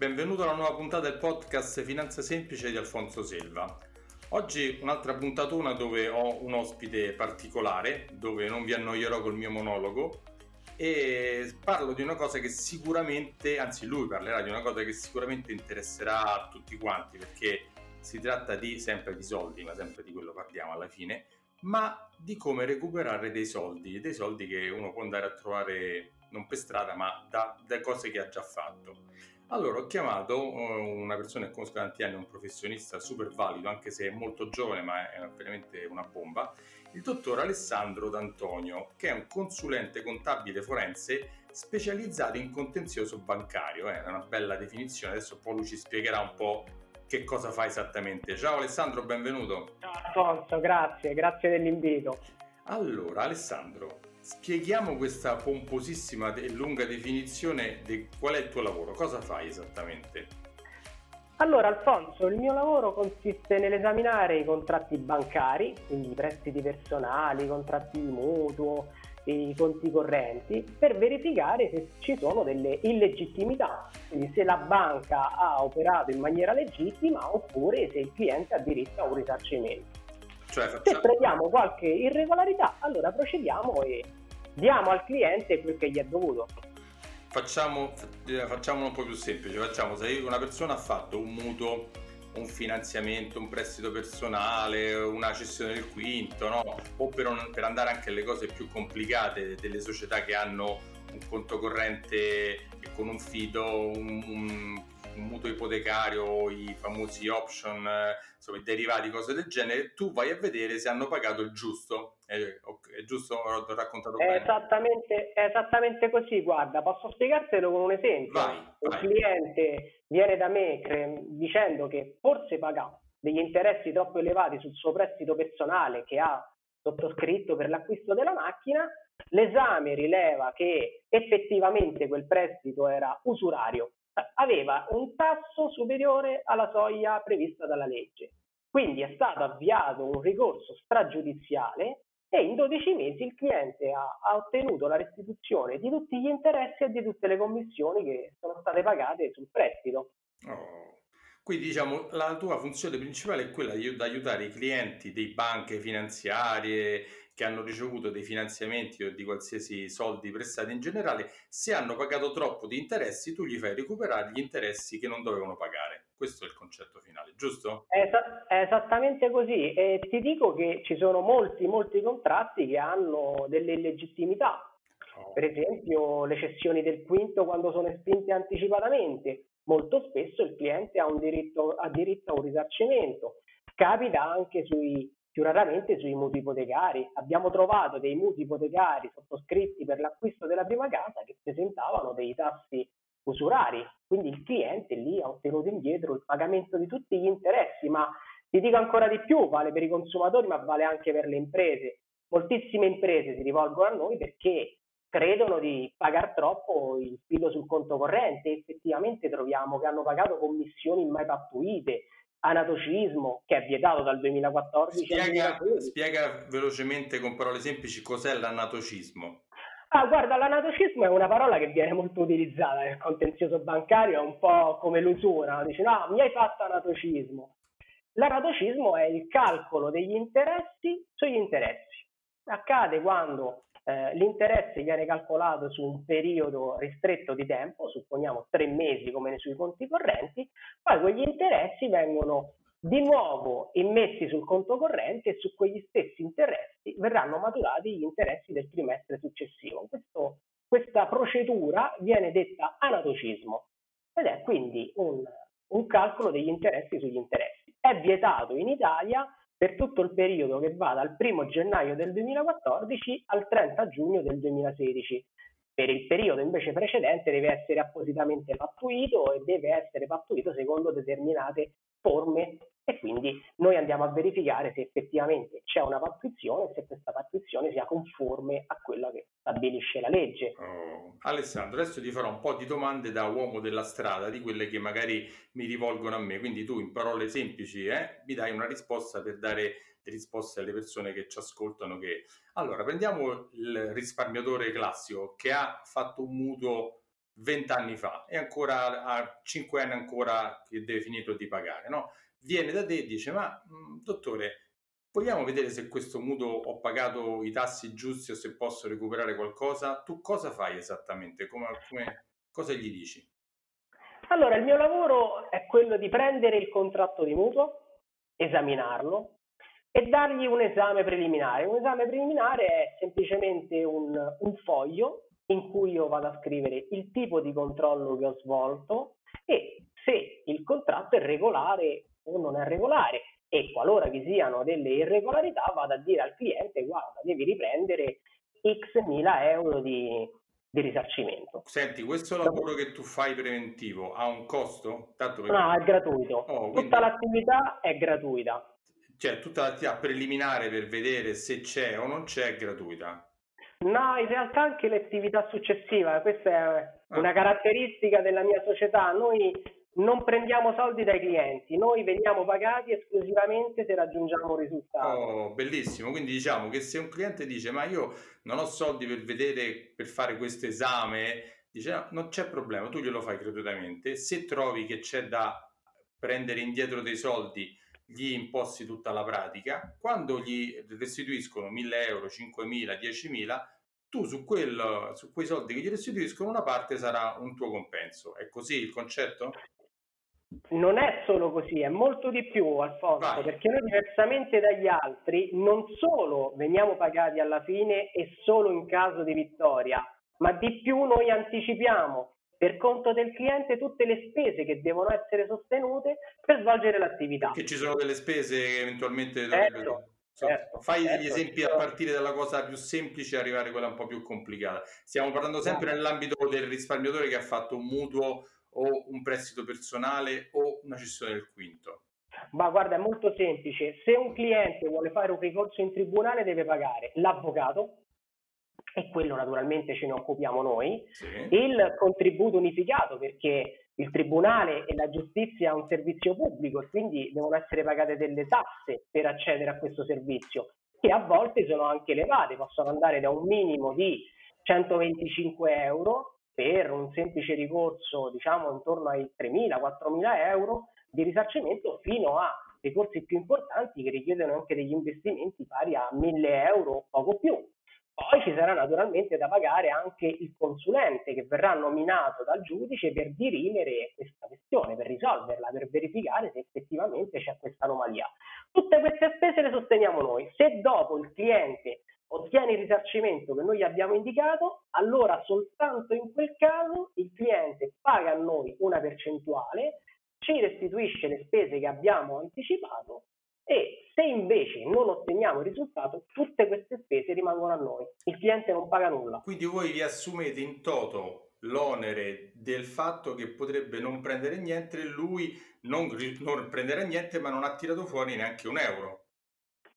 Benvenuto alla nuova puntata del podcast Finanza Semplice di Alfonso Selva. Oggi un'altra puntatona dove ho un ospite particolare, dove non vi annoierò col mio monologo e parlo di una cosa che sicuramente, anzi lui parlerà di una cosa che sicuramente interesserà a tutti quanti perché si tratta di sempre di soldi, ma sempre di quello parliamo alla fine, ma di come recuperare dei soldi, dei soldi che uno può andare a trovare non per strada, ma da, da cose che ha già fatto. Allora ho chiamato uh, una persona che conosco da tanti anni, un professionista super valido, anche se è molto giovane, ma è veramente una bomba, il dottor Alessandro D'Antonio, che è un consulente contabile forense specializzato in contenzioso bancario. Eh, è una bella definizione, adesso poi lui ci spiegherà un po' che cosa fa esattamente. Ciao Alessandro, benvenuto. Ciao Alfonso, grazie, grazie dell'invito. Allora Alessandro, Spieghiamo questa pomposissima e lunga definizione di qual è il tuo lavoro, cosa fai esattamente? Allora Alfonso, il mio lavoro consiste nell'esaminare i contratti bancari, quindi i prestiti personali, i contratti di mutuo, i conti correnti, per verificare se ci sono delle illegittimità, quindi se la banca ha operato in maniera legittima oppure se il cliente ha diritto a un risarcimento. Cioè, facciamo... Se troviamo qualche irregolarità, allora procediamo e diamo al cliente quel che gli è dovuto. Facciamo, eh, facciamolo un po' più semplice, facciamo se una persona ha fatto un mutuo, un finanziamento, un prestito personale, una cessione del quinto, no? o per, per andare anche alle cose più complicate delle società che hanno un conto corrente con un fido, un, un un mutuo ipotecario, i famosi option, eh, insomma i derivati, cose del genere, tu vai a vedere se hanno pagato il giusto. È, è giusto? Ho raccontato è bene? Esattamente, è esattamente così, guarda, posso spiegartelo con un esempio. Vai, un cliente viene da me cre- dicendo che forse paga degli interessi troppo elevati sul suo prestito personale che ha sottoscritto per l'acquisto della macchina, l'esame rileva che effettivamente quel prestito era usurario aveva un tasso superiore alla soglia prevista dalla legge. Quindi è stato avviato un ricorso stragiudiziale e in 12 mesi il cliente ha, ha, ottenuto la restituzione di tutti gli interessi e di tutte le commissioni che sono state pagate sul prestito. Oh. Quindi diciamo la tua funzione principale è quella di aiutare i clienti di banche finanziarie che hanno ricevuto dei finanziamenti o di qualsiasi soldi prestati in generale, se hanno pagato troppo di interessi, tu gli fai recuperare gli interessi che non dovevano pagare. Questo è il concetto finale, giusto? È, es- è esattamente così. E ti dico che ci sono molti, molti contratti che hanno delle illegittimità. Oh. Per esempio, le cessioni del quinto quando sono espinte anticipatamente. Molto spesso il cliente ha, un diritto, ha diritto a un risarcimento. Capita anche sui più raramente sui mutui ipotecari. Abbiamo trovato dei mutui ipotecari sottoscritti per l'acquisto della prima casa che presentavano dei tassi usurari, quindi il cliente lì ha ottenuto indietro il pagamento di tutti gli interessi, ma ti dico ancora di più, vale per i consumatori ma vale anche per le imprese. Moltissime imprese si rivolgono a noi perché credono di pagare troppo il fido sul conto corrente, effettivamente troviamo che hanno pagato commissioni mai pattuite, anatocismo che è vietato dal 2014 spiega, spiega velocemente con parole semplici cos'è l'anatocismo Ah, guarda, l'anatocismo è una parola che viene molto utilizzata nel contenzioso bancario, è un po' come l'usura, dice no, mi hai fatto anatocismo. L'anatocismo è il calcolo degli interessi sugli interessi. Accade quando eh, l'interesse viene calcolato su un periodo ristretto di tempo, supponiamo tre mesi come sui conti correnti, poi quegli interessi vengono di nuovo immessi sul conto corrente e su quegli stessi interessi verranno maturati gli interessi del trimestre successivo. Questo, questa procedura viene detta anatocismo ed è quindi un, un calcolo degli interessi sugli interessi. È vietato in Italia per tutto il periodo che va dal 1 gennaio del 2014 al 30 giugno del 2016. Per il periodo invece precedente deve essere appositamente pattuito e deve essere pattuito secondo determinate forme e quindi noi andiamo a verificare se effettivamente c'è una pattuizione e se questa pattuizione sia conforme a quella che stabilisce la legge. Oh. Alessandro, adesso ti farò un po' di domande da uomo della strada, di quelle che magari mi rivolgono a me, quindi tu in parole semplici eh, mi dai una risposta per dare risposte alle persone che ci ascoltano. Che... Allora, prendiamo il risparmiatore classico che ha fatto un mutuo vent'anni fa e ancora a cinque anni ancora che deve finito di pagare, no? Viene da te e dice, ma mh, dottore, vogliamo vedere se questo mutuo ho pagato i tassi giusti o se posso recuperare qualcosa? Tu cosa fai esattamente? Come, come, cosa gli dici? Allora, il mio lavoro è quello di prendere il contratto di mutuo, esaminarlo e dargli un esame preliminare. Un esame preliminare è semplicemente un, un foglio in cui io vado a scrivere il tipo di controllo che ho svolto e se il contratto è regolare o non è regolare e qualora vi siano delle irregolarità vado a dire al cliente guarda devi riprendere x mila euro di, di risarcimento. Senti, questo lavoro che tu fai preventivo ha un costo? Tanto perché... No, è gratuito. Oh, quindi... Tutta l'attività è gratuita. Cioè, tutta l'attività preliminare per vedere se c'è o non c'è è gratuita. No, in realtà anche l'attività successiva, questa è ah. una caratteristica della mia società. Noi non prendiamo soldi dai clienti, noi veniamo pagati esclusivamente se raggiungiamo un risultato. Oh, bellissimo, quindi diciamo che se un cliente dice ma io non ho soldi per vedere, per fare questo esame, dice no, non c'è problema, tu glielo fai gratuitamente, se trovi che c'è da prendere indietro dei soldi gli imposti tutta la pratica, quando gli restituiscono 1000 euro, 5000, 10.000, tu su, quel, su quei soldi che gli restituiscono una parte sarà un tuo compenso. È così il concetto? Non è solo così, è molto di più, Alfonso, Vai. perché noi diversamente dagli altri non solo veniamo pagati alla fine e solo in caso di vittoria, ma di più noi anticipiamo per conto del cliente tutte le spese che devono essere sostenute per svolgere l'attività. Che ci sono delle spese che eventualmente... Certo. Certo, Fai certo, degli esempi certo. a partire dalla cosa più semplice e arrivare a quella un po' più complicata. Stiamo parlando sempre certo. nell'ambito del risparmiatore che ha fatto un mutuo o un prestito personale o una cessione del quinto. Ma guarda, è molto semplice. Se un cliente vuole fare un ricorso in tribunale deve pagare l'avvocato, e quello naturalmente ce ne occupiamo noi, sì. il contributo unificato perché il tribunale e la giustizia è un servizio pubblico e quindi devono essere pagate delle tasse per accedere a questo servizio, che a volte sono anche elevate, possono andare da un minimo di 125 euro per un semplice ricorso, diciamo intorno ai 3.000-4.000 euro di risarcimento, fino a ricorsi più importanti che richiedono anche degli investimenti pari a 1.000 euro o poco più. Poi ci sarà naturalmente da pagare anche il consulente che verrà nominato dal giudice per dirimere questa questione, per risolverla, per verificare se effettivamente c'è questa anomalia. Tutte queste spese le sosteniamo noi. Se dopo il cliente ottiene il risarcimento che noi abbiamo indicato, allora soltanto in quel caso il cliente paga a noi una percentuale, ci restituisce le spese che abbiamo anticipato e se invece non otteniamo il risultato, tutte queste spese rimangono a noi. Il cliente non paga nulla. Quindi voi vi assumete in toto l'onere del fatto che potrebbe non prendere niente lui non, non prenderà niente ma non ha tirato fuori neanche un euro.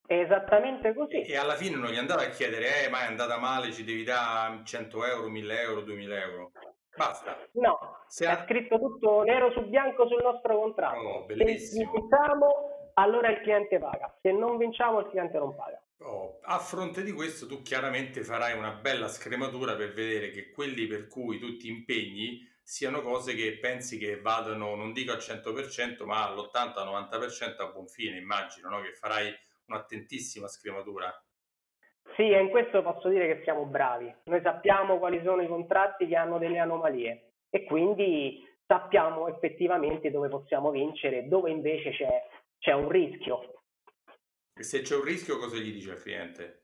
È esattamente così. E alla fine non gli andate a chiedere, eh, ma è andata male, ci devi dare 100 euro, 1000 euro, 2000 euro. Basta. No, Se è ha... scritto tutto nero su bianco sul nostro contratto. Oh, bellissimo. Se diciamo, allora il cliente paga. Se non vinciamo, il cliente non paga. Oh, a fronte di questo, tu chiaramente farai una bella scrematura per vedere che quelli per cui tu ti impegni siano cose che pensi che vadano, non dico al 100%, ma all'80-90% a buon fine. Immagino no? che farai un'attentissima scrematura. Sì, e in questo posso dire che siamo bravi. Noi sappiamo quali sono i contratti che hanno delle anomalie e quindi sappiamo effettivamente dove possiamo vincere dove invece c'è, c'è un rischio. E se c'è un rischio cosa gli dice al cliente?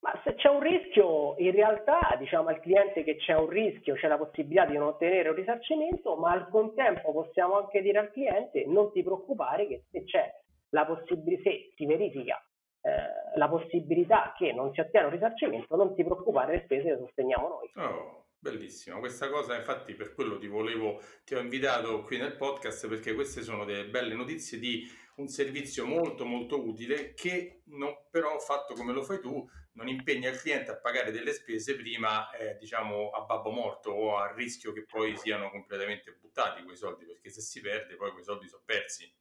Ma se c'è un rischio, in realtà diciamo al cliente che c'è un rischio, c'è la possibilità di non ottenere un risarcimento, ma al contempo possiamo anche dire al cliente non ti preoccupare che se c'è la possibilità, se si verifica eh, la possibilità che non si ottiene un risarcimento, non ti preoccupare, le spese le sosteniamo noi. Oh, bellissimo, questa cosa infatti per quello ti volevo, ti ho invitato qui nel podcast perché queste sono delle belle notizie di un servizio molto molto utile che non, però fatto come lo fai tu non impegna il cliente a pagare delle spese prima eh, diciamo a babbo morto o a rischio che poi siano completamente buttati quei soldi perché se si perde poi quei soldi sono persi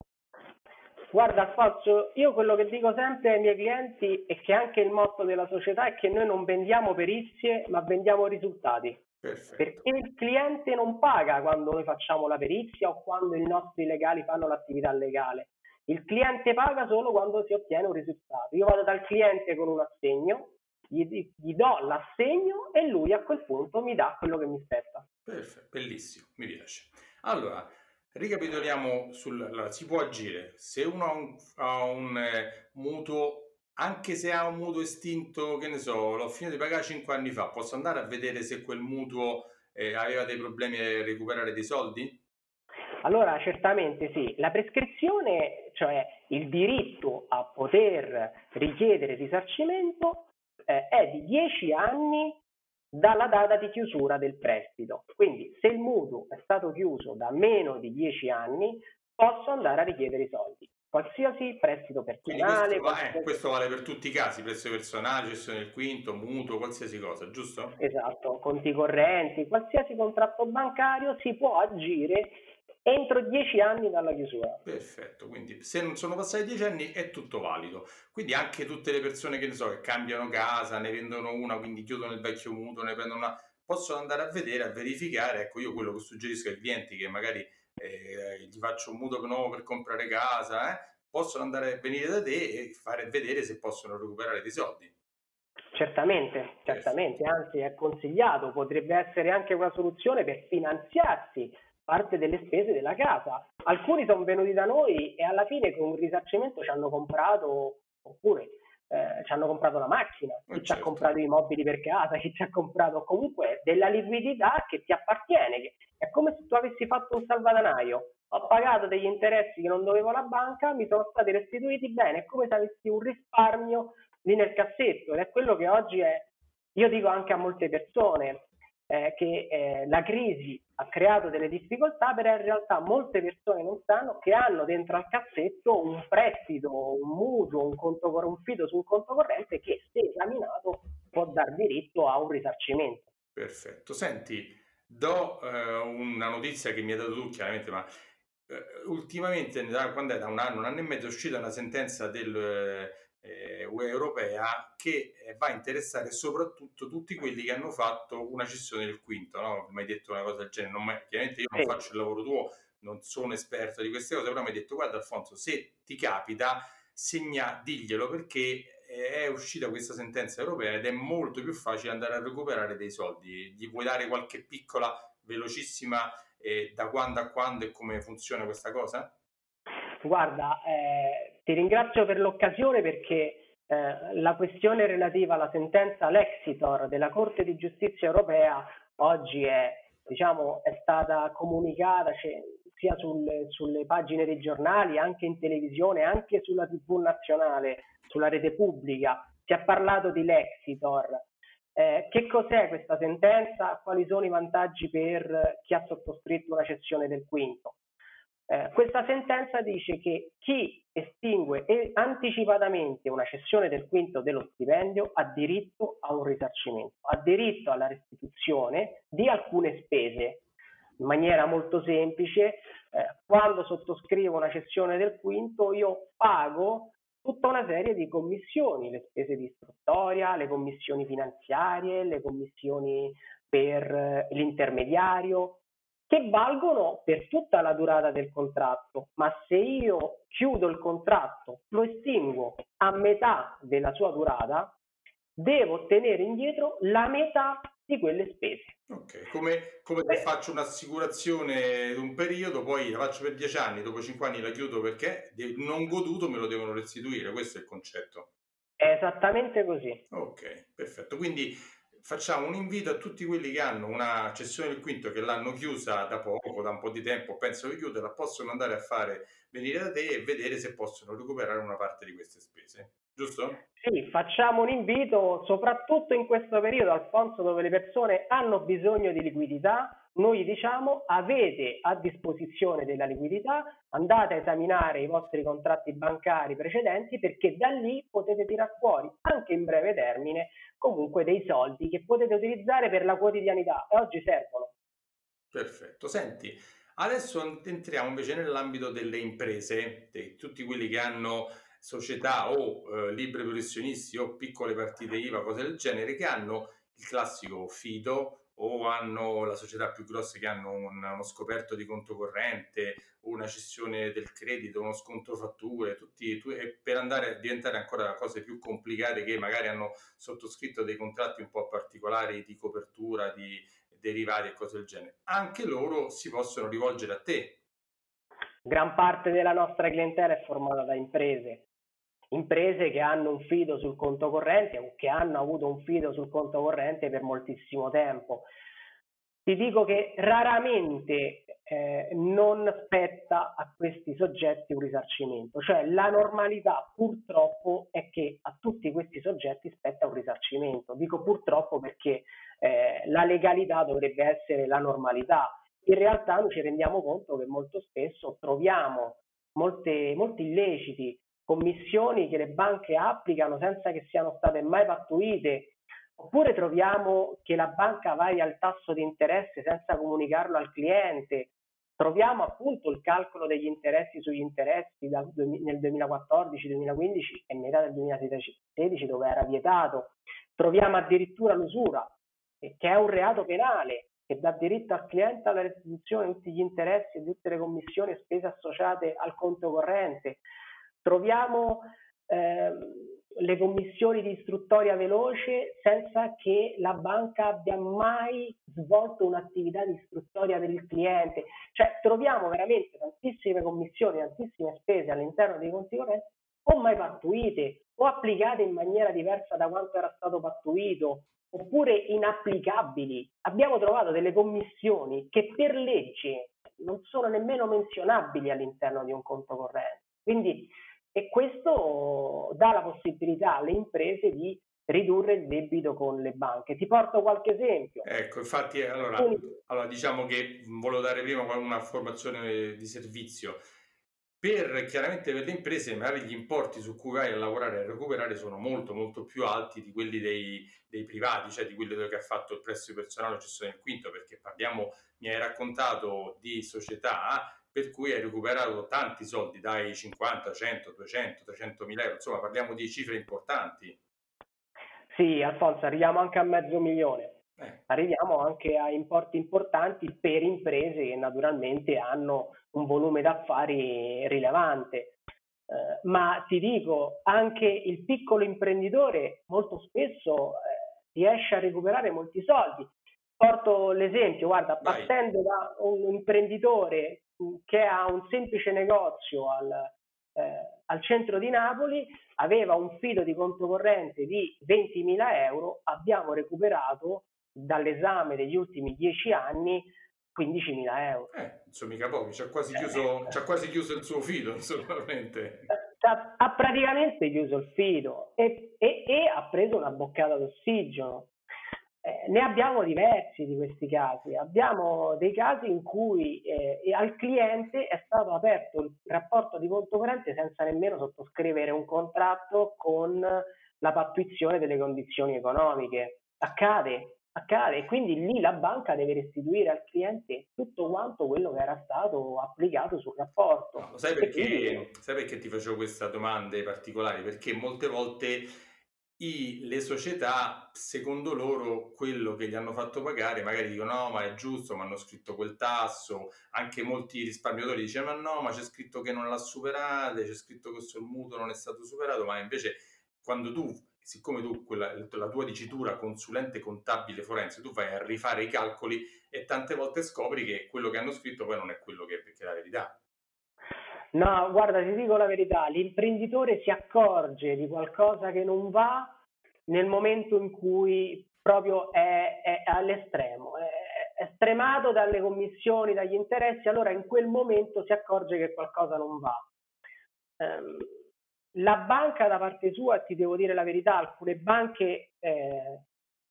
Guarda Alfonso, io quello che dico sempre ai miei clienti è che anche il motto della società è che noi non vendiamo perizie, ma vendiamo risultati. Perfetto. Perché il cliente non paga quando noi facciamo la perizia o quando i nostri legali fanno l'attività legale. Il cliente paga solo quando si ottiene un risultato. Io vado dal cliente con un assegno, gli, gli do l'assegno e lui a quel punto mi dà quello che mi spetta. Perfetto, bellissimo, mi piace. Allora, ricapitoliamo sul... Allora, si può agire se uno ha un, ha un eh, mutuo anche se ha un mutuo estinto, che ne so, l'ho finito di pagare 5 anni fa, posso andare a vedere se quel mutuo eh, aveva dei problemi a recuperare dei soldi? Allora, certamente sì. La prescrizione, cioè il diritto a poter richiedere risarcimento, eh, è di 10 anni dalla data di chiusura del prestito. Quindi se il mutuo è stato chiuso da meno di 10 anni, posso andare a richiedere i soldi qualsiasi prestito personale. Questo, qualsiasi... eh, questo, vale per tutti i casi, prestito personale, gestione del quinto, mutuo, qualsiasi cosa, giusto? Esatto, conti correnti, qualsiasi contratto bancario si può agire entro dieci anni dalla chiusura. Perfetto, quindi se non sono passati dieci anni è tutto valido. Quindi anche tutte le persone che ne so, che cambiano casa, ne vendono una, quindi chiudono il vecchio mutuo, ne prendono una, possono andare a vedere, a verificare. Ecco, io quello che suggerisco ai clienti che magari eh, gli faccio un mutuo nuovo per comprare casa, eh, possono andare a venire da te e fare vedere se possono recuperare dei soldi. Certamente, certamente, anzi è consigliato, potrebbe essere anche una soluzione per finanziarsi parte delle spese della casa. Alcuni sono venuti da noi e alla fine con un risarcimento ci hanno comprato, oppure eh, ci hanno comprato la macchina, chi certo. ci ha certo. comprato i mobili per casa, chi ci ha comprato comunque della liquidità che ti appartiene, che è come se tu avessi fatto un salvadanaio. Ho pagato degli interessi che non dovevo alla banca, mi sono stati restituiti bene, è come se avessi un risparmio lì nel cassetto ed è quello che oggi è, io dico anche a molte persone, eh, che eh, la crisi ha creato delle difficoltà, però in realtà molte persone non sanno che hanno dentro al cassetto un prestito, un mutuo, un, conto, un fido su un conto corrente che se esaminato può dar diritto a un risarcimento. Perfetto. Senti, do eh, una notizia che mi ha dato tu chiaramente, ma eh, ultimamente, da, quando è da un anno, un anno e mezzo, è uscita una sentenza del eh, UE europea che eh, va a interessare soprattutto tutti quelli che hanno fatto una cessione del quinto, no? Mi hai detto una cosa del genere, non mai, chiaramente io non sì. faccio il lavoro tuo, non sono esperto di queste cose, però mi hai detto guarda Alfonso, se ti capita, segna, diglielo perché è uscita questa sentenza europea ed è molto più facile andare a recuperare dei soldi. Gli puoi dare qualche piccola, velocissima, eh, da quando a quando e come funziona questa cosa? Guarda, eh, ti ringrazio per l'occasione perché eh, la questione relativa alla sentenza Lexitor della Corte di Giustizia europea oggi è, diciamo, è stata comunicata cioè, sia sul, sulle pagine dei giornali, anche in televisione, anche sulla TV nazionale, sulla rete pubblica. Si è parlato di Lexitor. Eh, che cos'è questa sentenza? Quali sono i vantaggi per chi ha sottoscritto una cessione del quinto? Eh, questa sentenza dice che chi estingue anticipatamente una cessione del quinto dello stipendio ha diritto a un risarcimento, ha diritto alla restituzione di alcune spese. In maniera molto semplice, eh, quando sottoscrivo una cessione del quinto io pago tutta una serie di commissioni, le spese di istruttoria, le commissioni finanziarie, le commissioni per eh, l'intermediario, che valgono per tutta la durata del contratto, ma se io chiudo il contratto, lo estinguo a metà della sua durata, devo ottenere indietro la metà di quelle spese. Ok, come, come se faccio un'assicurazione di un periodo, poi la faccio per 10 anni, dopo 5 anni la chiudo perché non goduto me lo devono restituire, questo è il concetto. È esattamente così. Ok, perfetto. Quindi facciamo un invito a tutti quelli che hanno una cessione del quinto che l'hanno chiusa da poco, da un po' di tempo, pensano di chiuderla, possono andare a fare venire da te e vedere se possono recuperare una parte di queste spese. Giusto? Sì, facciamo un invito soprattutto in questo periodo, Alfonso, dove le persone hanno bisogno di liquidità noi diciamo avete a disposizione della liquidità, andate a esaminare i vostri contratti bancari precedenti perché da lì potete tirare fuori anche in breve termine comunque dei soldi che potete utilizzare per la quotidianità e oggi servono. Perfetto, senti, Adesso entriamo invece nell'ambito delle imprese, di tutti quelli che hanno società o eh, libri professionisti o piccole partite IVA, cose del genere, che hanno il classico fido o hanno la società più grosse che hanno un, uno scoperto di conto corrente, una cessione del credito, uno sconto fatture, tutti, tu, per andare a diventare ancora cose più complicate che magari hanno sottoscritto dei contratti un po' particolari di copertura, di derivati e cose del genere. Anche loro si possono rivolgere a te. Gran parte della nostra clientela è formata da imprese, imprese che hanno un fido sul conto corrente o che hanno avuto un fido sul conto corrente per moltissimo tempo. Ti dico che raramente eh, non spetta a questi soggetti un risarcimento, cioè la normalità purtroppo è che a tutti questi soggetti spetta un risarcimento. Dico purtroppo perché eh, la legalità dovrebbe essere la normalità. In realtà noi ci rendiamo conto che molto spesso troviamo molte, molti illeciti commissioni che le banche applicano senza che siano state mai pattuite, oppure troviamo che la banca varia il tasso di interesse senza comunicarlo al cliente, troviamo appunto il calcolo degli interessi sugli interessi nel 2014-2015 e metà del 2016 dove era vietato, troviamo addirittura l'usura, che è un reato penale che dà diritto al cliente alla restituzione di tutti gli interessi e di tutte le commissioni e spese associate al conto corrente, troviamo eh, le commissioni di istruttoria veloce senza che la banca abbia mai svolto un'attività di istruttoria per il cliente. Cioè troviamo veramente tantissime commissioni, tantissime spese all'interno dei conti correnti o mai pattuite o applicate in maniera diversa da quanto era stato pattuito oppure inapplicabili. Abbiamo trovato delle commissioni che per legge non sono nemmeno menzionabili all'interno di un conto corrente. Quindi e questo dà la possibilità alle imprese di ridurre il debito con le banche. Ti porto qualche esempio. Ecco, infatti, allora, allora diciamo che volevo dare prima una formazione di servizio. Per chiaramente per le imprese, magari gli importi su cui vai a lavorare e a recuperare sono molto molto più alti di quelli dei, dei privati, cioè di quelli che ha fatto il prestito personale o gestione del quinto, perché parliamo, mi hai raccontato di società per cui hai recuperato tanti soldi, dai 50, 100, 200, 300 mila euro, insomma parliamo di cifre importanti. Sì, Alfonso, arriviamo anche a mezzo milione. Eh. Arriviamo anche a importi importanti per imprese che naturalmente hanno un volume d'affari rilevante. Eh, ma ti dico, anche il piccolo imprenditore molto spesso eh, riesce a recuperare molti soldi. Porto l'esempio, guarda, partendo da un imprenditore che ha un semplice negozio al, eh, al centro di Napoli, aveva un fido di conto corrente di 20.000 euro, abbiamo recuperato dall'esame degli ultimi 10 anni 15.000 euro. Eh, insomma, mica pochi, ci ha quasi, chiuso, ci ha quasi chiuso il suo fido, insommaamente. Ha praticamente chiuso il fido e, e, e ha preso una boccata d'ossigeno. Eh, ne abbiamo diversi di questi casi. Abbiamo dei casi in cui eh, al cliente è stato aperto il rapporto di conto corrente senza nemmeno sottoscrivere un contratto con la pattuizione delle condizioni economiche. Accade, accade e quindi lì la banca deve restituire al cliente tutto quanto quello che era stato applicato sul rapporto. No, sai, perché, quindi... sai perché ti facevo questa domanda particolare? Perché molte volte i, le società, secondo loro, quello che gli hanno fatto pagare, magari dicono no, ma è giusto, ma hanno scritto quel tasso, anche molti risparmiatori dicono ma no, ma c'è scritto che non l'ha superato, c'è scritto che sul mutuo non è stato superato, ma invece quando tu, siccome tu, quella, la tua dicitura consulente contabile forense, tu vai a rifare i calcoli e tante volte scopri che quello che hanno scritto poi non è quello che, che è la verità. No, guarda, ti dico la verità, l'imprenditore si accorge di qualcosa che non va nel momento in cui proprio è, è all'estremo, è, è stremato dalle commissioni, dagli interessi, allora in quel momento si accorge che qualcosa non va. Um, la banca da parte sua, ti devo dire la verità, alcune banche eh,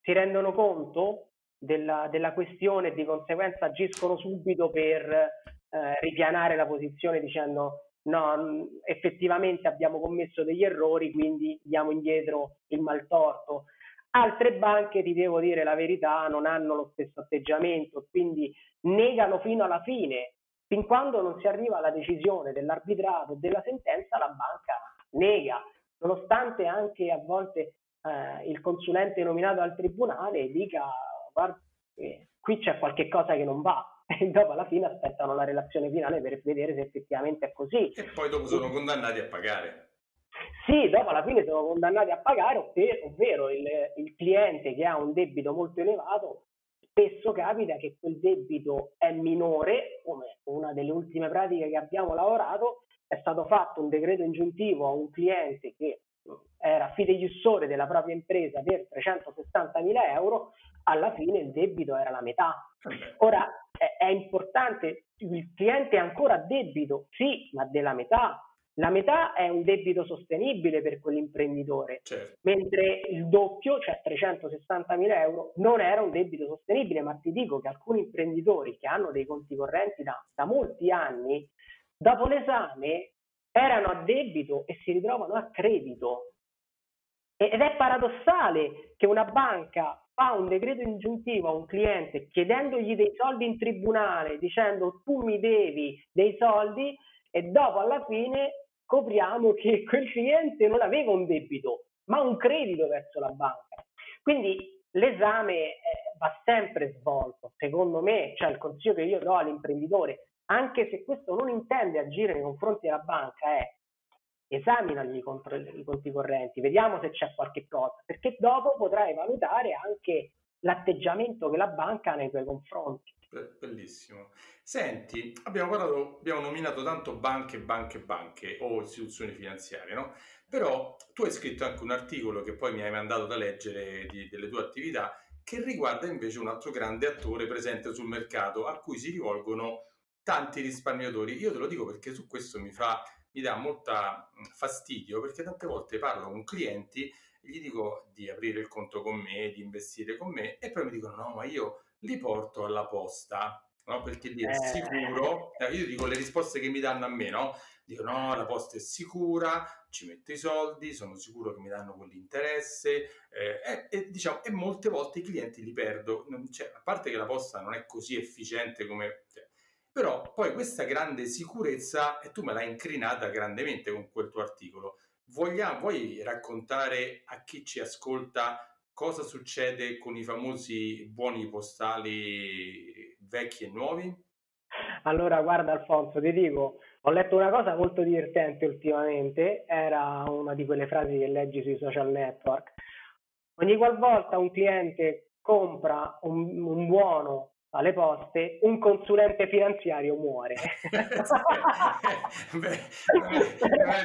si rendono conto della, della questione e di conseguenza agiscono subito per eh, ripianare la posizione dicendo no, effettivamente abbiamo commesso degli errori, quindi diamo indietro il maltorto. Altre banche, ti devo dire la verità, non hanno lo stesso atteggiamento, quindi negano fino alla fine. Fin quando non si arriva alla decisione dell'arbitrato e della sentenza, la banca nega, nonostante anche a volte eh, il consulente nominato al tribunale dica guarda, eh, qui c'è qualche cosa che non va e dopo alla fine aspettano la relazione finale per vedere se effettivamente è così. E poi dopo sono condannati a pagare. Sì, dopo alla fine sono condannati a pagare, ovvero, ovvero il, il cliente che ha un debito molto elevato spesso capita che quel debito è minore, come una delle ultime pratiche che abbiamo lavorato, è stato fatto un decreto ingiuntivo a un cliente che era fideiussore della propria impresa per 360 mila euro, alla fine il debito era la metà. Ora è, è importante, il cliente è ancora a debito, sì, ma della metà. La metà è un debito sostenibile per quell'imprenditore, certo. mentre il doppio, cioè 360 mila euro, non era un debito sostenibile, ma ti dico che alcuni imprenditori che hanno dei conti correnti da, da molti anni, dopo l'esame erano a debito e si ritrovano a credito. Ed è paradossale che una banca fa un decreto ingiuntivo a un cliente chiedendogli dei soldi in tribunale, dicendo tu mi devi dei soldi e dopo alla fine scopriamo che quel cliente non aveva un debito, ma un credito verso la banca. Quindi l'esame eh, va sempre svolto, secondo me, cioè il consiglio che io do all'imprenditore, anche se questo non intende agire nei confronti della banca, è esaminagli i, i conti correnti, vediamo se c'è qualche cosa, perché dopo potrai valutare anche l'atteggiamento che la banca ha nei tuoi confronti. Bellissimo. Senti, abbiamo parlato, abbiamo nominato tanto banche, banche, banche o istituzioni finanziarie, no? Però tu hai scritto anche un articolo che poi mi hai mandato da leggere di, delle tue attività che riguarda invece un altro grande attore presente sul mercato a cui si rivolgono tanti risparmiatori. Io te lo dico perché su questo mi fa mi dà molta fastidio perché tante volte parlo con clienti e gli dico di aprire il conto con me, di investire con me e poi mi dicono no, ma io li porto alla posta, no? Perché lì è eh. sicuro. Eh, io dico le risposte che mi danno a me, no? Dico no, la posta è sicura, ci metto i soldi, sono sicuro che mi danno quell'interesse eh, e, e, diciamo, e molte volte i clienti li perdo. Cioè, a parte che la posta non è così efficiente come... Cioè, però poi questa grande sicurezza, e tu me l'hai incrinata grandemente con quel tuo articolo, Vogliamo, vuoi raccontare a chi ci ascolta cosa succede con i famosi buoni postali vecchi e nuovi? Allora, guarda Alfonso, ti dico, ho letto una cosa molto divertente ultimamente, era una di quelle frasi che leggi sui social network. Ogni qualvolta un cliente compra un, un buono alle poste, un consulente finanziario muore. Beh,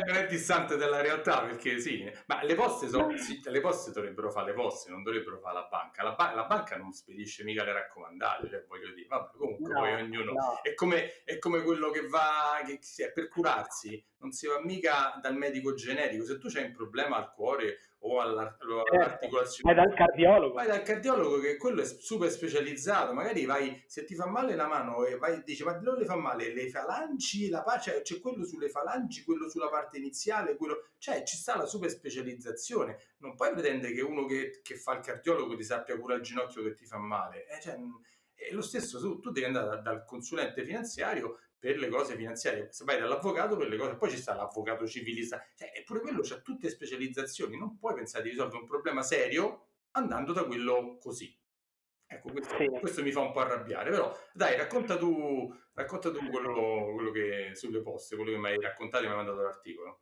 non, è, distante dalla realtà perché sì, ma le poste, so, sì, le poste dovrebbero fare le poste, non dovrebbero fare la banca. La, ba- la banca non spedisce mica le raccomandate, cioè, voglio dire, vabbè, comunque no, poi ognuno no. è, come, è, come, quello che va che, per curarsi, non si va mica dal medico generico. Se tu hai un problema al cuore o all'articolazione. Vai dal cardiologo. Vai dal cardiologo che quello è super specializzato, magari vai, se ti fa male la mano e vai dici ma dove le fa male? Le falangi, la pace, cioè, c'è quello sulle falangi, quello sulla parte iniziale, quello, cioè ci sta la super specializzazione. Non puoi pretendere che uno che, che fa il cardiologo ti sappia curare il ginocchio che ti fa male. Eh, cioè, è lo stesso, tu, tu devi andare dal consulente finanziario per le cose finanziarie, se vai dall'avvocato per le cose, poi ci sta l'avvocato civilista, cioè, eppure quello c'ha tutte specializzazioni, non puoi pensare di risolvere un problema serio andando da quello così. Ecco, questo, sì. questo mi fa un po' arrabbiare, però dai, racconta tu, racconta tu quello, quello che sulle poste, quello che mi hai raccontato e mi hai mandato l'articolo.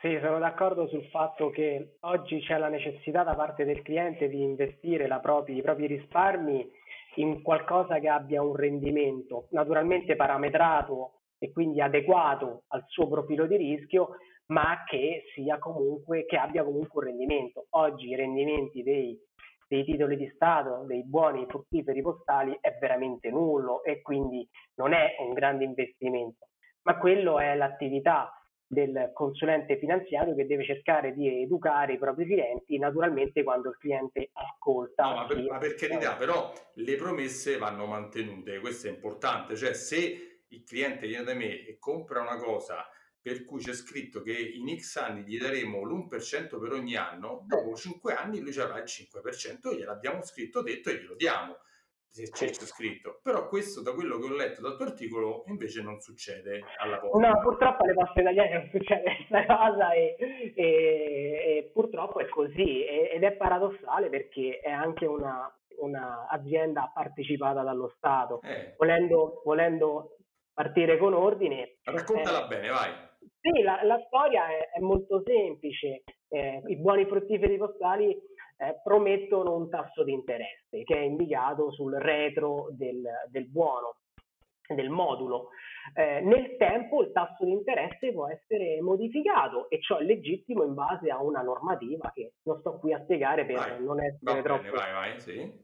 Sì, sono d'accordo sul fatto che oggi c'è la necessità da parte del cliente di investire propria, i propri risparmi in qualcosa che abbia un rendimento naturalmente parametrato e quindi adeguato al suo profilo di rischio, ma che sia comunque che abbia comunque un rendimento. Oggi i rendimenti dei, dei titoli di Stato, dei buoni fruttiferi postali è veramente nullo e quindi non è un grande investimento, ma quello è l'attività del consulente finanziario che deve cercare di educare i propri clienti, naturalmente quando il cliente ascolta. No, ma, per, ma per carità, però le promesse vanno mantenute, questo è importante, cioè se il cliente viene da me e compra una cosa per cui c'è scritto che in X anni gli daremo l'1% per ogni anno, dopo 5 anni lui ci avrà il 5%, gliel'abbiamo scritto, detto e glielo diamo c'è scritto. Però questo, da quello che ho letto dal tuo articolo, invece non succede alla posta. No, purtroppo alle poste italiane non succede questa cosa e, e, e purtroppo è così ed è paradossale perché è anche una, una azienda partecipata dallo Stato. Eh. Volendo, volendo, partire con ordine. Raccontala eh, bene, vai. Sì, la, la storia è, è, molto semplice. Eh, I buoni fruttiferi postali eh, promettono un tasso di interesse che è indicato sul retro del, del buono, del modulo. Eh, nel tempo il tasso di interesse può essere modificato e ciò è legittimo in base a una normativa che non sto qui a spiegare per vai, non essere troppo... Bene, vai, vai, sì.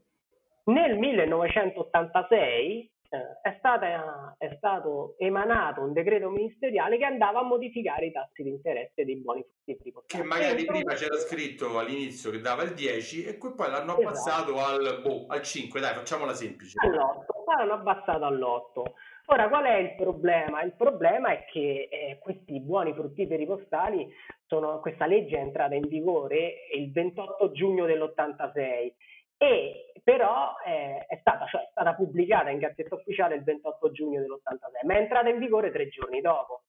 Nel 1986 eh, è, stata, è, stato emanato un decreto ministeriale che andava a modificare i tassi di interesse dei buoni frutti Che magari prima c'era scritto all'inizio che dava il 10 e poi l'hanno esatto. abbassato al, boh, al 5, dai facciamola semplice. All'8, poi l'hanno abbassato all'8. Ora, qual è il problema? Il problema è che eh, questi buoni fruttiferi postali, sono, questa legge è entrata in vigore il 28 giugno dell'86 e però eh, è, stata, cioè, è, stata, pubblicata in Gazzetta Ufficiale il 28 giugno dell'86, ma è entrata in vigore tre giorni dopo.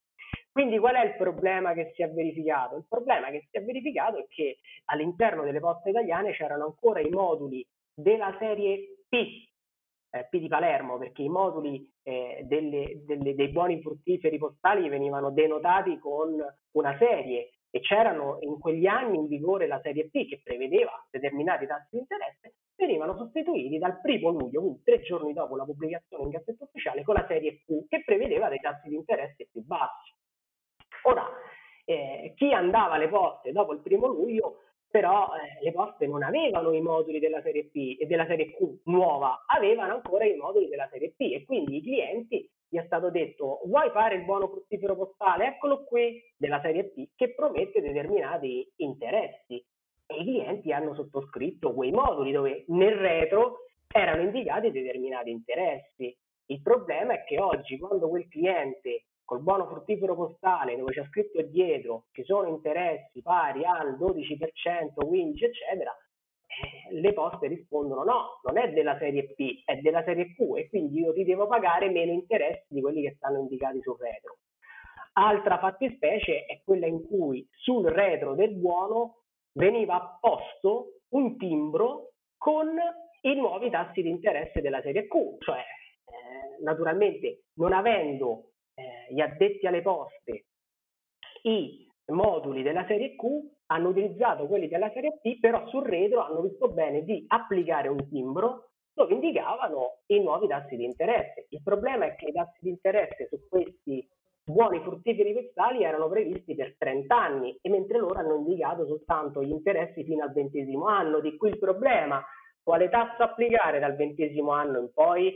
Quindi qual è il problema che si è verificato? Il problema che si è verificato è che all'interno delle poste italiane c'erano ancora i moduli della serie P, eh, P di Palermo, perché i moduli eh, delle, delle, dei buoni fruttiferi postali venivano denotati con una serie e c'erano in quegli anni in vigore la serie P che prevedeva determinati tassi di interesse venivano sostituiti dal primo luglio, quindi tre giorni dopo la pubblicazione in Gazzetta Ufficiale, con la serie Q, che prevedeva dei tassi di interesse più bassi. Ora, eh, chi andava alle poste dopo il primo luglio, però eh, le poste non avevano i moduli della serie P e della serie Q nuova, avevano ancora i moduli della serie P e quindi i clienti gli è stato detto vuoi fare il buono fruttifero postale? Eccolo qui della serie P che promette determinati interessi i clienti hanno sottoscritto quei moduli dove nel retro erano indicati determinati interessi. Il problema è che oggi quando quel cliente col buono fruttifero postale dove c'è scritto dietro ci sono interessi pari al 12%, 15 eccetera, eh, le poste rispondono no, non è della serie P, è della serie Q e quindi io ti devo pagare meno interessi di quelli che stanno indicati sul retro. Altra fattispecie è quella in cui sul retro del buono veniva apposto un timbro con i nuovi tassi di interesse della serie Q, cioè eh, naturalmente non avendo eh, gli addetti alle poste i moduli della serie Q hanno utilizzato quelli della serie P, però sul retro hanno visto bene di applicare un timbro dove indicavano i nuovi tassi di interesse. Il problema è che i tassi di interesse su questi buoni fruttiferi postali erano previsti per 30 anni e mentre loro hanno indicato soltanto gli interessi fino al ventesimo anno, di qui il problema, quale tasso applicare dal ventesimo anno in poi?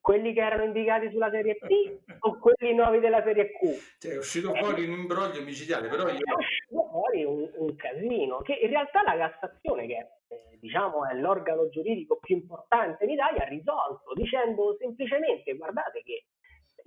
Quelli che erano indicati sulla serie P o quelli nuovi della serie Q? Cioè, è uscito eh, fuori un imbroglio micidiale, però io... È uscito fuori un, un casino, che in realtà la Cassazione, che eh, diciamo è l'organo giuridico più importante in Italia, ha risolto dicendo semplicemente guardate che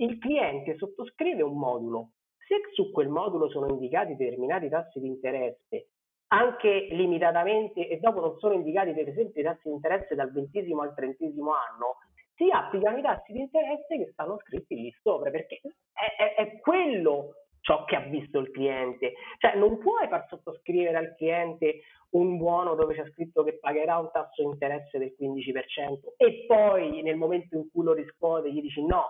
il cliente sottoscrive un modulo. Se su quel modulo sono indicati determinati tassi di interesse, anche limitatamente, e dopo non sono indicati per esempio i tassi di interesse dal ventesimo al trentesimo anno, si applicano i tassi di interesse che stanno scritti lì sopra, perché è, è, è quello ciò che ha visto il cliente. Cioè non puoi far sottoscrivere al cliente un buono dove c'è scritto che pagherà un tasso di interesse del 15% e poi nel momento in cui lo riscuote gli dici no,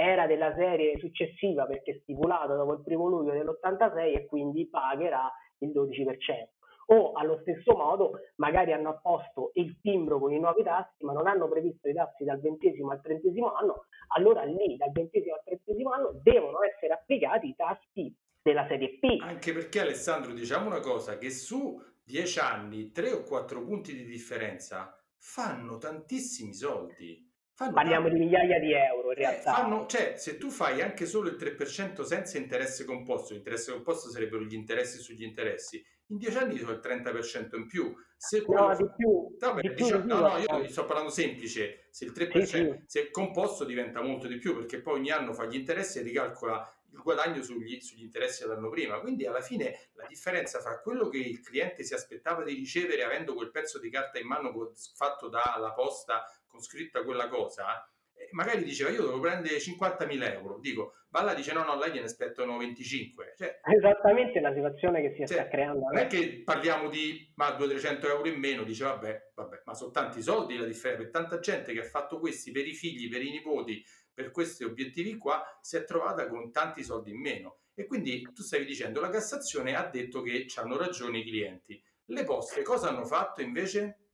era della serie successiva perché stipulato dopo il primo luglio dell'86 e quindi pagherà il 12%. O allo stesso modo magari hanno apposto il timbro con i nuovi tassi ma non hanno previsto i tassi dal ventesimo al trentesimo anno, allora lì dal ventesimo al trentesimo anno devono essere applicati i tassi della serie P. Anche perché Alessandro diciamo una cosa, che su 10 anni 3 o 4 punti di differenza fanno tantissimi soldi. Fanno Parliamo tanti. di migliaia di euro in eh, realtà. Eh, fanno, cioè, se tu fai anche solo il 3% senza interesse composto, l'interesse composto sarebbero gli interessi sugli interessi, in 10 anni sono il 30% in più. Se no, fa... di più. No, di più, no, no, io sto parlando semplice, se il 3%, sì, se il composto diventa molto di più, perché poi ogni anno fa gli interessi e ricalcola il guadagno sugli, sugli interessi dell'anno prima. Quindi alla fine la differenza fra quello che il cliente si aspettava di ricevere avendo quel pezzo di carta in mano fatto dalla posta con scritta quella cosa, eh, magari diceva io devo prendere 50.000 euro, dico, Balla dice no, no, lei gliene aspettano 25. Cioè, Esattamente la situazione che si cioè, sta creando. Non è che parliamo di ma 200-300 euro in meno, dice vabbè, vabbè, ma sono tanti soldi la differenza, per tanta gente che ha fatto questi per i figli, per i nipoti, per questi obiettivi qua, si è trovata con tanti soldi in meno. E quindi tu stavi dicendo, la Cassazione ha detto che hanno ragione i clienti. Le poste cosa hanno fatto invece?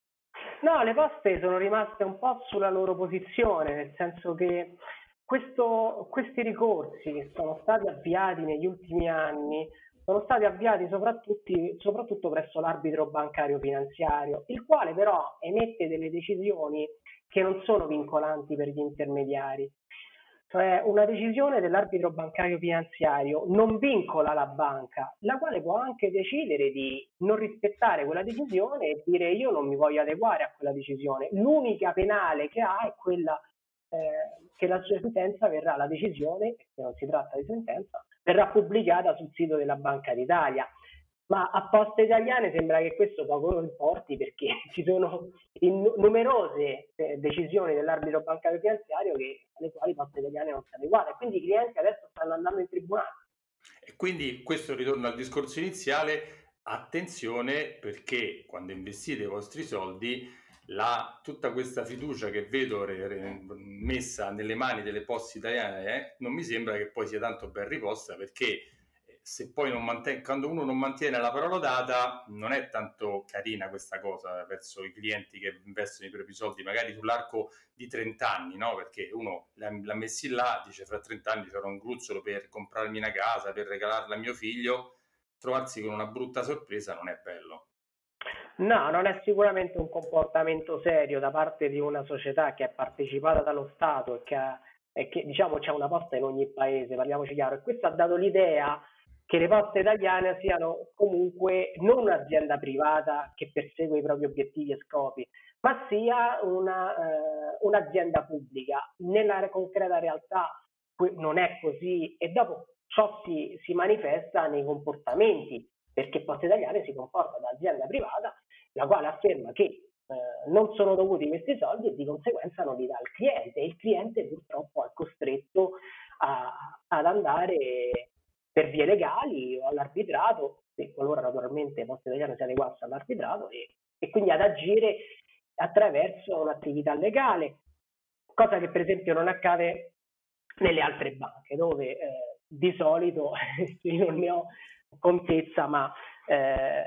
No, le poste sono rimaste un po' sulla loro posizione, nel senso che questo, questi ricorsi che sono stati avviati negli ultimi anni sono stati avviati soprattutto, soprattutto presso l'arbitro bancario finanziario, il quale però emette delle decisioni che non sono vincolanti per gli intermediari. Cioè una decisione dell'arbitro bancario finanziario non vincola la banca, la quale può anche decidere di non rispettare quella decisione e dire io non mi voglio adeguare a quella decisione. L'unica penale che ha è quella eh, che la sentenza verrà, la decisione, che non si tratta di sentenza, verrà pubblicata sul sito della Banca d'Italia. Ma a Poste Italiane sembra che questo poco importi perché ci sono numerose eh, decisioni dell'arbitro bancario finanziario che, alle quali Poste Italiane non si adeguata e quindi i clienti adesso stanno andando in tribunale. E quindi questo ritorno al discorso iniziale, attenzione perché quando investite i vostri soldi la, tutta questa fiducia che vedo re, re, messa nelle mani delle poste italiane eh, non mi sembra che poi sia tanto ben riposta perché se poi non mantiene, quando uno non mantiene la parola data non è tanto carina questa cosa verso i clienti che investono i propri soldi magari sull'arco di 30 anni no? perché uno l'ha, messi là dice fra 30 anni farò un gruzzolo per comprarmi una casa per regalarla a mio figlio. Trovarsi con una brutta sorpresa non è bello. No, non è sicuramente un comportamento serio da parte di una società che è partecipata dallo Stato e che, ha, e che diciamo c'è una posta in ogni paese, parliamoci chiaro, e questo ha dato l'idea che le poste italiane siano comunque non un'azienda privata che persegue i propri obiettivi e scopi, ma sia una, eh, un'azienda pubblica. Nella concreta realtà non è così e dopo ciò si, si manifesta nei comportamenti perché Poste Italiane si comporta da azienda privata la quale afferma che eh, non sono dovuti questi soldi e di conseguenza non li dà al cliente e il cliente purtroppo è costretto a, ad andare per vie legali o all'arbitrato, se qualora naturalmente Poste Italiane si adeguasse all'arbitrato e, e quindi ad agire attraverso un'attività legale, cosa che per esempio non accade nelle altre banche dove eh, di solito io non ne ho contezza ma eh,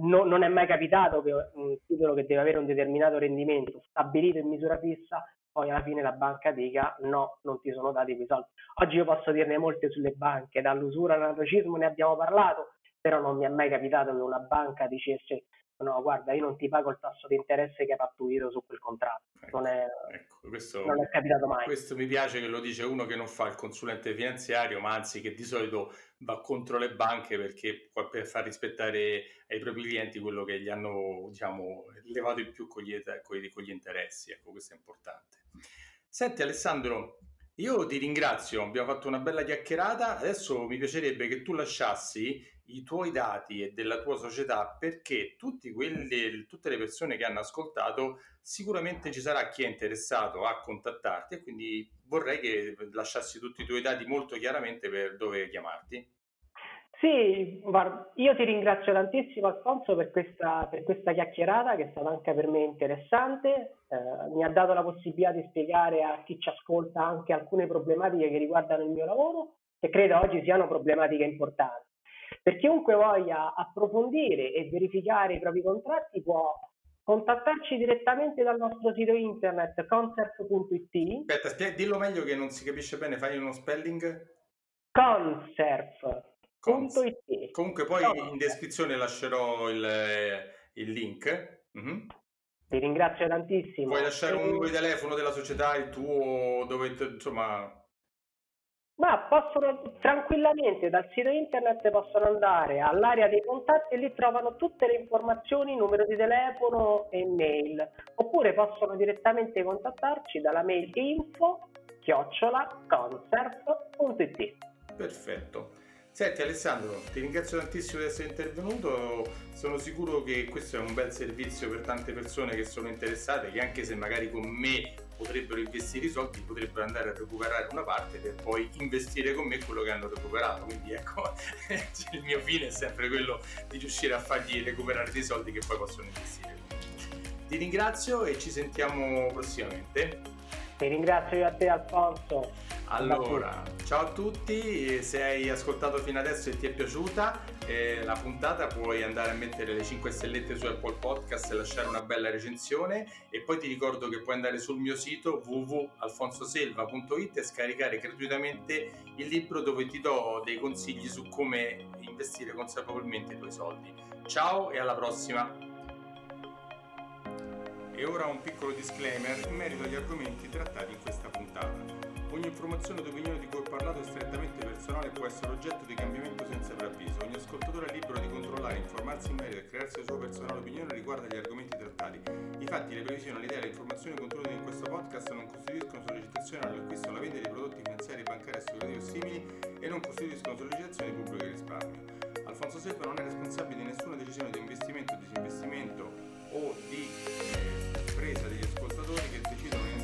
no, non è mai capitato che un titolo che deve avere un determinato rendimento stabilito in misura fissa, poi alla fine la banca dica no, non ti sono dati quei soldi. Oggi io posso dirne molte sulle banche, dall'usura all'anatocismo ne abbiamo parlato, però non mi è mai capitato che una banca dicesse no, guarda, io non ti pago il tasso di interesse che hai pattuito su quel contratto. Ecco, non, è, ecco, questo, non è capitato mai. Questo mi piace che lo dice uno che non fa il consulente finanziario, ma anzi che di solito va contro le banche perché per far rispettare ai propri clienti quello che gli hanno diciamo, levato in più con gli, con gli, con gli interessi. Ecco, questo è importante. Senti Alessandro, io ti ringrazio, abbiamo fatto una bella chiacchierata, adesso mi piacerebbe che tu lasciassi i tuoi dati e della tua società perché quelli, tutte le persone che hanno ascoltato sicuramente ci sarà chi è interessato a contattarti e quindi vorrei che lasciassi tutti i tuoi dati molto chiaramente per dove chiamarti. Sì, io ti ringrazio tantissimo Alfonso per questa, per questa, chiacchierata che è stata anche per me interessante, eh, mi ha dato la possibilità di spiegare a chi ci ascolta anche alcune problematiche che riguardano il mio lavoro che credo oggi siano problematiche importanti. Per chiunque voglia approfondire e verificare i propri contratti può contattarci direttamente dal nostro sito internet conserf.it. Aspetta, spiega, dillo meglio che non si capisce bene, fai uno spelling. Conserf.it. Comunque poi Conserf. in descrizione lascerò il, il link. Mm-hmm. Ti ringrazio tantissimo. Vuoi lasciare un numero di telefono della società, il tuo, dove insomma ma possono tranquillamente dal sito internet possono andare all'area dei contatti e lì trovano tutte le informazioni, numero di telefono e mail. Oppure possono direttamente contattarci dalla mail info chiocciolaconserv.it. Perfetto. Senti Alessandro, ti ringrazio tantissimo di essere intervenuto, sono sicuro che questo è un bel servizio per tante persone che sono interessate, che anche se magari con me potrebbero investire i soldi, potrebbero andare a recuperare una parte per poi investire con me quello che hanno recuperato. Quindi ecco, il mio fine è sempre quello di riuscire a fargli recuperare dei soldi che poi possono investire. Ti ringrazio e ci sentiamo prossimamente. Ti ringrazio io a te Alfonso. Allora, ciao a tutti, se hai ascoltato fino adesso e ti è piaciuta eh, la puntata puoi andare a mettere le 5 stellette su Apple Podcast e lasciare una bella recensione e poi ti ricordo che puoi andare sul mio sito www.alfonsoselva.it e scaricare gratuitamente il libro dove ti do dei consigli su come investire consapevolmente i tuoi soldi. Ciao e alla prossima! E ora un piccolo disclaimer in merito agli argomenti trattati in questa puntata. Ogni informazione ed opinione di cui ho parlato è strettamente personale e può essere oggetto di cambiamento senza preavviso. Ogni ascoltatore è libero di controllare, informarsi in merito e crearsi la sua personale opinione riguardo agli argomenti trattati. I fatti, le previsioni, le idee e le informazioni contenute in questo podcast non costituiscono sollecitazioni all'acquisto o alla vendita di prodotti finanziari, bancari, assicurativi o simili e non costituiscono sollecitazione di pubblico risparmio. Alfonso Seppa non è responsabile di nessuna decisione di investimento, disinvestimento o di eh, presa degli ascoltatori che decidono in